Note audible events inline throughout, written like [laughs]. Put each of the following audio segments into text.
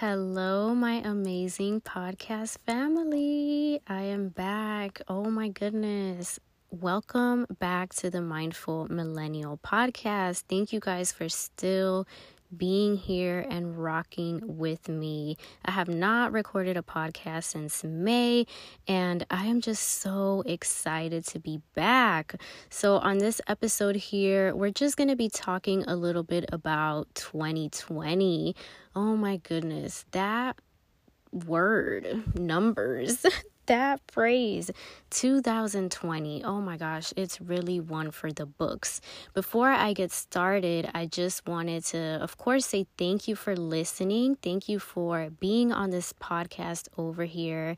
Hello, my amazing podcast family. I am back. Oh my goodness. Welcome back to the Mindful Millennial podcast. Thank you guys for still being here and rocking with me. I have not recorded a podcast since May, and I am just so excited to be back. So, on this episode here, we're just going to be talking a little bit about 2020. Oh my goodness, that word, numbers. [laughs] that phrase 2020 oh my gosh it's really one for the books. Before i get started i just wanted to of course say thank you for listening. Thank you for being on this podcast over here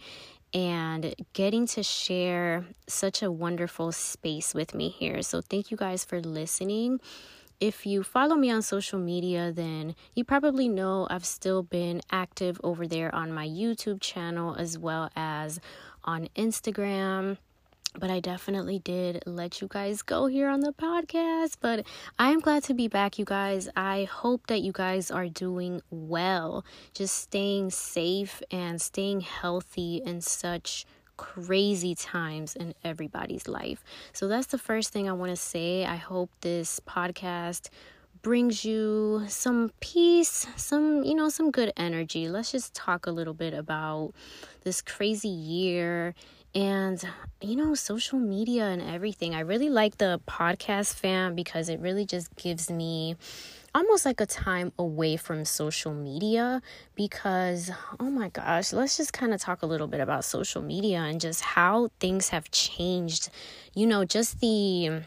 and getting to share such a wonderful space with me here. So thank you guys for listening if you follow me on social media, then you probably know I've still been active over there on my YouTube channel as well as on Instagram. But I definitely did let you guys go here on the podcast. But I am glad to be back, you guys. I hope that you guys are doing well, just staying safe and staying healthy in such crazy times in everybody's life. So that's the first thing I want to say. I hope this podcast brings you some peace, some, you know, some good energy. Let's just talk a little bit about this crazy year and you know social media and everything i really like the podcast fam because it really just gives me almost like a time away from social media because, oh my gosh, let's just kind of talk a little bit about social media and just how things have changed. You know, just the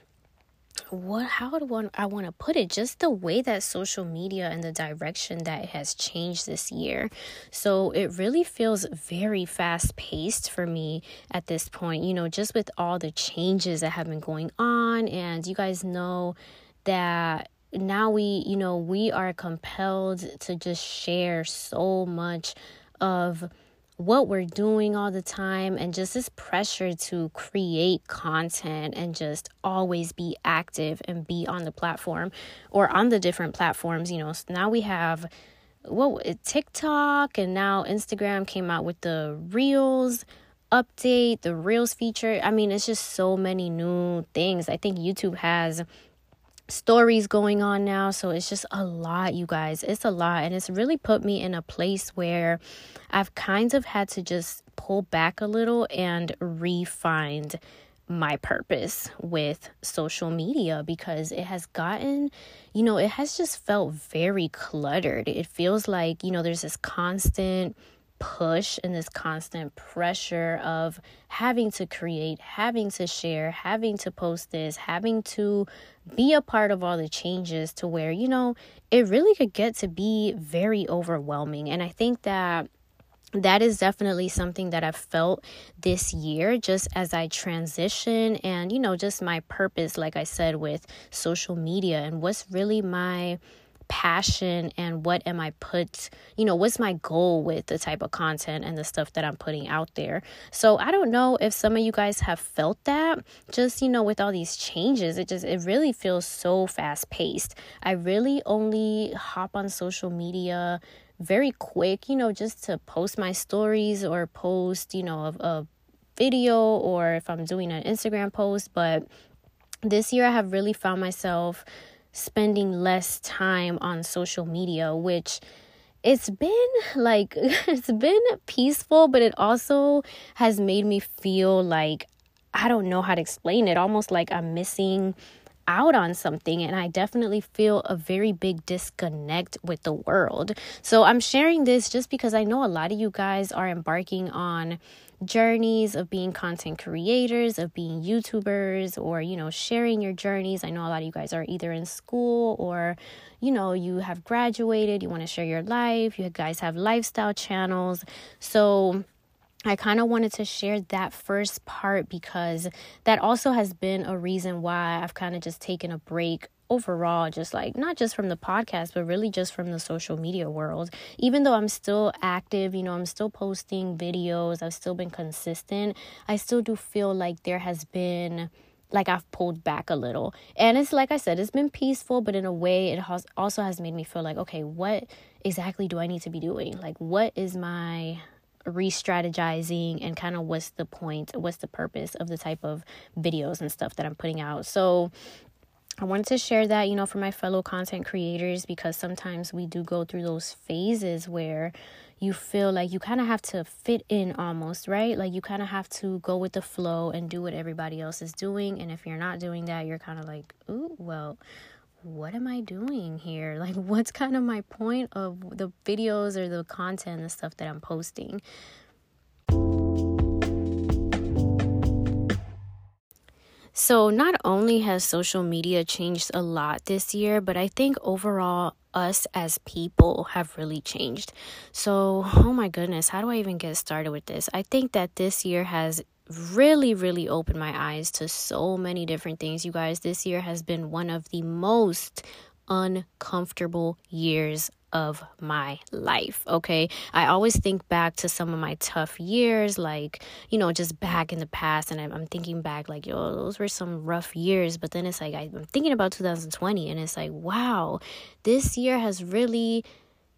what how do I want to put it just the way that social media and the direction that it has changed this year. So it really feels very fast paced for me at this point, you know, just with all the changes that have been going on and you guys know that now we, you know, we are compelled to just share so much of what we're doing all the time and just this pressure to create content and just always be active and be on the platform or on the different platforms, you know. So now we have what TikTok and now Instagram came out with the Reels update, the Reels feature. I mean, it's just so many new things. I think YouTube has stories going on now. So it's just a lot, you guys. It's a lot. And it's really put me in a place where I've kind of had to just pull back a little and refine my purpose with social media because it has gotten, you know, it has just felt very cluttered. It feels like, you know, there's this constant push and this constant pressure of having to create, having to share, having to post this, having to be a part of all the changes to where, you know, it really could get to be very overwhelming. And I think that that is definitely something that I've felt this year just as I transition and, you know, just my purpose, like I said, with social media and what's really my passion and what am I put, you know, what's my goal with the type of content and the stuff that I'm putting out there. So I don't know if some of you guys have felt that just, you know, with all these changes, it just, it really feels so fast paced. I really only hop on social media very quick, you know, just to post my stories or post, you know, a, a video or if I'm doing an Instagram post. But this year I have really found myself spending less time on social media, which it's been like [laughs] it's been peaceful, but it also has made me feel like I don't know how to explain it, almost like I'm missing out on something and I definitely feel a very big disconnect with the world. So I'm sharing this just because I know a lot of you guys are embarking on journeys of being content creators, of being YouTubers, or, you know, sharing your journeys. I know a lot of you guys are either in school or, you know, you have graduated, you want to share your life, you guys have lifestyle channels. So, I kind of wanted to share that first part because that also has been a reason why I've kind of just taken a break overall, just like not just from the podcast, but really just from the social media world. Even though I'm still active, you know, I'm still posting videos, I've still been consistent, I still do feel like there has been like I've pulled back a little. And it's like I said, it's been peaceful, but in a way, it has also has made me feel like, okay, what exactly do I need to be doing? Like, what is my re strategizing and kind of what's the point, what's the purpose of the type of videos and stuff that I'm putting out? So, I wanted to share that, you know, for my fellow content creators because sometimes we do go through those phases where you feel like you kind of have to fit in almost, right? Like you kind of have to go with the flow and do what everybody else is doing. And if you're not doing that, you're kind of like, ooh, well, what am I doing here? [laughs] Like, what's kind of my point of the videos or the content, the stuff that I'm posting? So, not only has social media changed a lot this year, but I think overall, us as people have really changed. So, oh my goodness, how do I even get started with this? I think that this year has really, really opened my eyes to so many different things. You guys, this year has been one of the most uncomfortable years of my life. Okay. I always think back to some of my tough years, like, you know, just back in the past. And I'm, I'm thinking back, like, yo, those were some rough years. But then it's like, I'm thinking about 2020, and it's like, wow, this year has really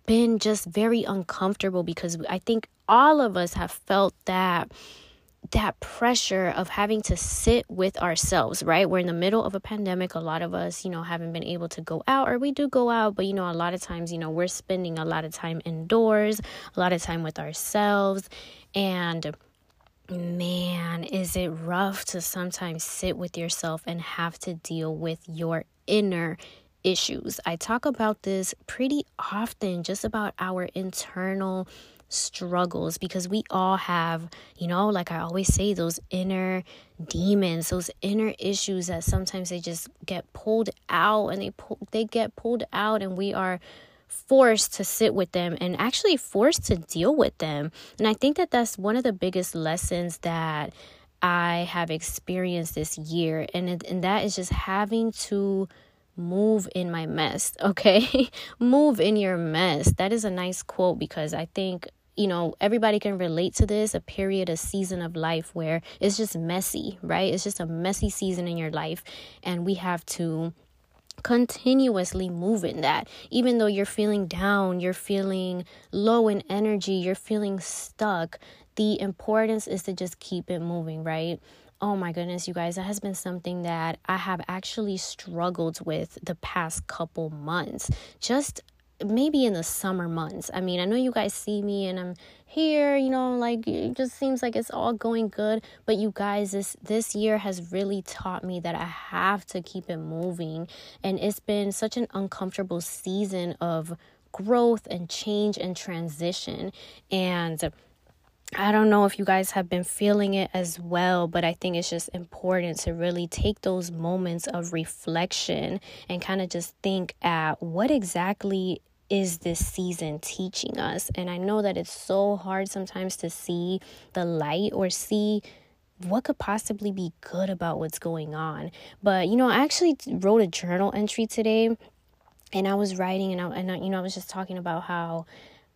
been just very uncomfortable because I think all of us have felt that that pressure of having to sit with ourselves, right? We're in the middle of a pandemic. A lot of us, you know, haven't been able to go out, or we do go out, but, you know, a lot of times, you know, we're spending a lot of time indoors, a lot of time with ourselves. And man, is it rough to sometimes sit with yourself and have to deal with your inner issues. I talk about this pretty often, just about our internal struggles because we all have, you know, like I always say, those inner demons, those inner issues that sometimes they just get pulled out and they pull, they get pulled out and we are forced to sit with them and actually forced to deal with them. And I think that that's one of the biggest lessons that I have experienced this year and and that is just having to move in my mess, [laughs] okay? move in your mess. That is a nice quote because I think you know, everybody can relate to this a period, a season of life where it's just messy, right? It's just a messy season in your life. And we have to continuously move in that. Even though you're feeling down, you're feeling low in energy, you're feeling stuck, the importance is to just keep it moving, right? Oh my goodness, you guys, that has been something that I have actually struggled with the past couple months. Just maybe in the summer months. I mean, I know you guys see me and I'm here, you know, like it just seems like it's all going good, but you guys this this year has really taught me that I have to keep it moving and it's been such an uncomfortable season of growth and change and transition and I don't know if you guys have been feeling it as well, but I think it's just important to really take those moments of reflection and kind of just think at what exactly is this season teaching us? And I know that it's so hard sometimes to see the light or see what could possibly be good about what's going on. But you know, I actually wrote a journal entry today and I was writing and I, and I, you know, I was just talking about how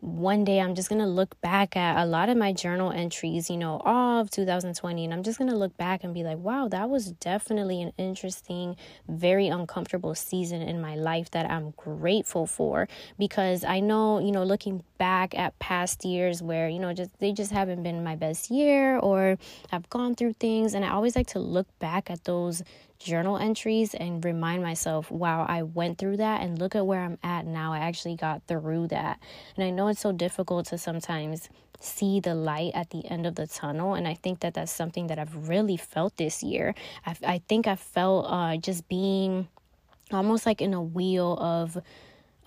one day I'm just going to look back at a lot of my journal entries, you know, of 2020, and I'm just going to look back and be like, wow, that was definitely an interesting, very uncomfortable season in my life that I'm grateful for. Because I know, you know, looking back at past years where, you know, just they just haven't been my best year or I've gone through things, and I always like to look back at those journal entries and remind myself, wow, I went through that and look at where I'm at now. I actually got through that. And I know it's so difficult to sometimes see the light at the end of the tunnel. And I think that that's something that I've really felt this year. I, I think I felt uh, just being almost like in a wheel of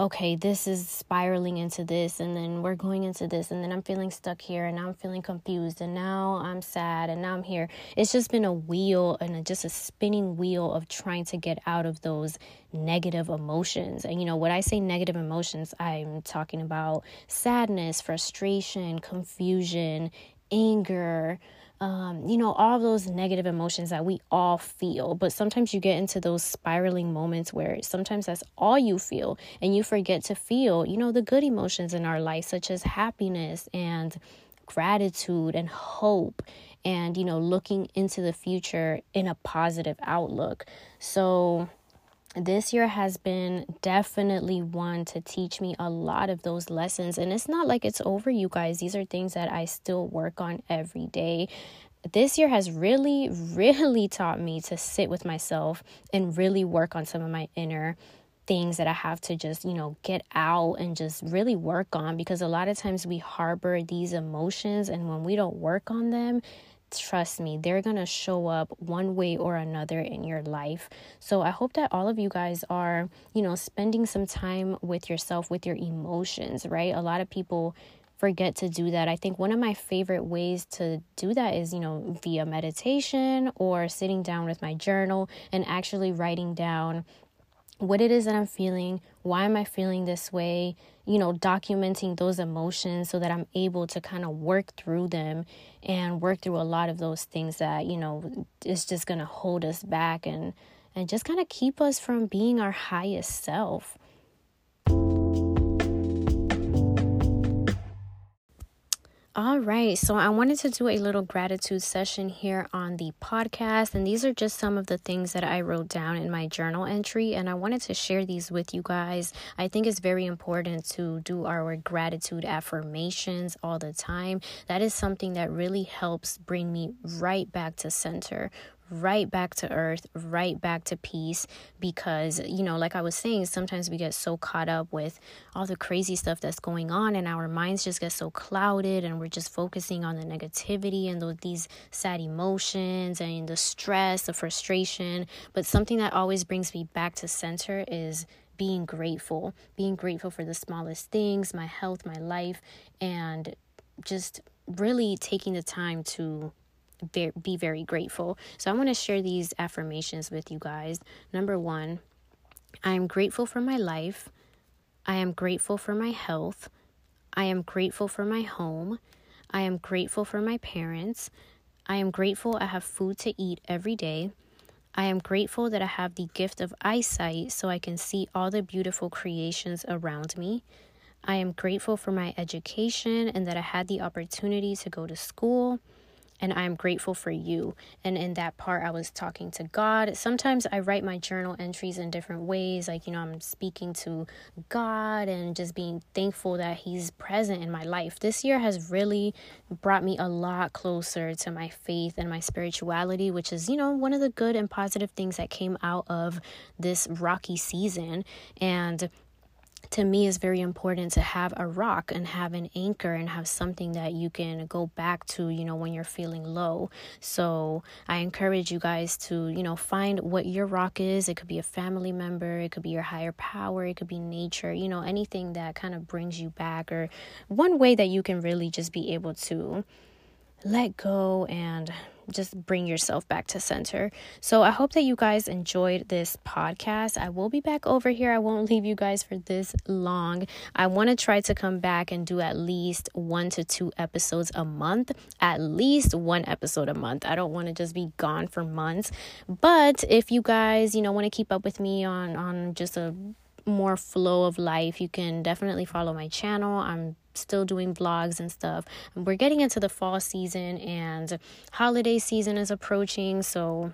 okay, this is spiraling into this, and then we're going into this, and then I'm feeling stuck here, and now I'm feeling confused, and now I'm sad, and now I'm here. It's just been a wheel and a, just a spinning wheel of trying to get out of those negative emotions. And you know, when I say negative emotions, I'm talking about sadness, frustration, confusion, anger um, you know, all those negative emotions that we all feel. But sometimes you get into those spiraling moments where sometimes that's all you feel, and you forget to feel, you know, the good emotions in our life, such as happiness and gratitude and hope and, you know, looking into the future in a positive outlook. So, this year has been definitely one to teach me a lot of those lessons. And it's not like it's over, you guys. These are things that I still work on every day. This year has really, [laughs] really taught me to sit with myself and really work on some of my inner things that I have to just, you know, get out and just really work on because a lot of times we harbor these emotions and when we don't work on them, trust me, they're going to show up one way or another in your life. So I hope that all of you guys are, you know, spending some time with yourself, with your emotions, right? A lot of people forget to do that. I think one of my favorite ways to do that is, you know, via meditation or sitting down with my journal and actually writing down what it is that I'm feeling, why am I feeling this way, you know, documenting those emotions so that I'm able to kind of work through them and work through a lot of those things that, you know, is just going to hold us back and and just kind of keep us from being our highest self. All right, so I wanted to do a little gratitude session here on the podcast, and these are just some of the things that I wrote down in my journal entry, and I wanted to share these with you guys. I think it's very important to do our gratitude affirmations all the time. That is something that really helps bring me right back to center, right back to earth, right back to peace. Because, you know, like I was saying, sometimes we get so caught up with all the crazy stuff that's going on, and our minds just get so clouded, and we're just focusing on the negativity and these sad emotions and the stress, the frustration. But something that always brings me back to center is being grateful, being grateful for the smallest things, my health, my life, and just really taking the time to be very grateful. So I want to share these affirmations with you guys. Number one, I am grateful for my life. I am grateful for my health. I am grateful for my home. I am grateful for my parents. I am grateful I have food to eat every day. I am grateful that I have the gift of eyesight so I can see all the beautiful creations around me. I am grateful for my education and that I had the opportunity to go to school and I'm grateful for you. And in that part, I was talking to God. Sometimes I write my journal entries in different ways, like, you know, I'm speaking to God and just being thankful that He's present in my life. This year has really brought me a lot closer to my faith and my spirituality, which is, you know, one of the good and positive things that came out of this rocky season. And to me is very important to have a rock and have an anchor and have something that you can go back to you know when you're feeling low. So i encourage you guys to you know find what your rock is. It could be a family member it could be your higher power it could be nature you know anything that kind of brings you back or one way that you can really just be able to let go and just bring yourself back to center. So I hope that you guys enjoyed this podcast. I will be back over here. I won't leave you guys for this long. I want to try to come back and do at least one to two episodes a month, at least one episode a month. I don't want to just be gone for months. But if you guys, you know, want to keep up with me on on just a more flow of life, you can definitely follow my channel. I'm still doing vlogs and stuff. We're getting into the fall season and holiday season is approaching, so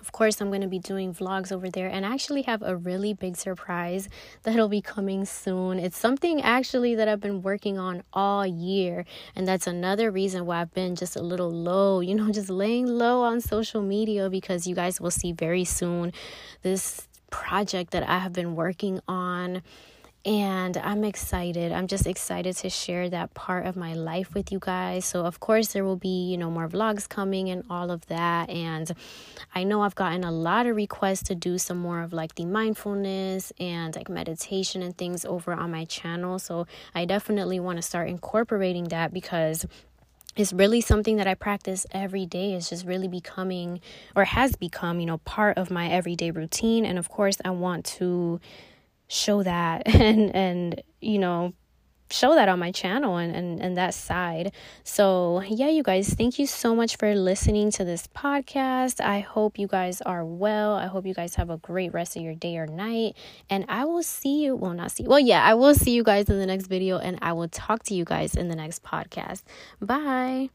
of course, I'm going to be doing vlogs over there and I actually have a really big surprise [laughs] that'll be coming soon. It's something actually that I've been working on all year, and that's another reason why I've been just a little low, you know, [laughs] just laying low on social media because you guys will see very soon this project that I have been working on. And I'm excited. I'm just excited to share that part of my life with you guys. So, of course, there will be, you know, more vlogs coming and all of that. And I know I've gotten a lot of requests to do some more of like the mindfulness and like meditation and things over on my channel. So, I definitely want to start incorporating that because it's really something that I practice every day. It's just really becoming or has become, you know, part of my everyday routine. And of course, I want to show that [laughs] and and you know show that on my channel and, and and that side. So yeah you guys thank you so much for listening to this podcast. I hope you guys are well. I hope you guys have a great rest of your day or night. And i will see you well not see well yeah i will see you guys in the next video and i will talk to you guys in the next podcast. Bye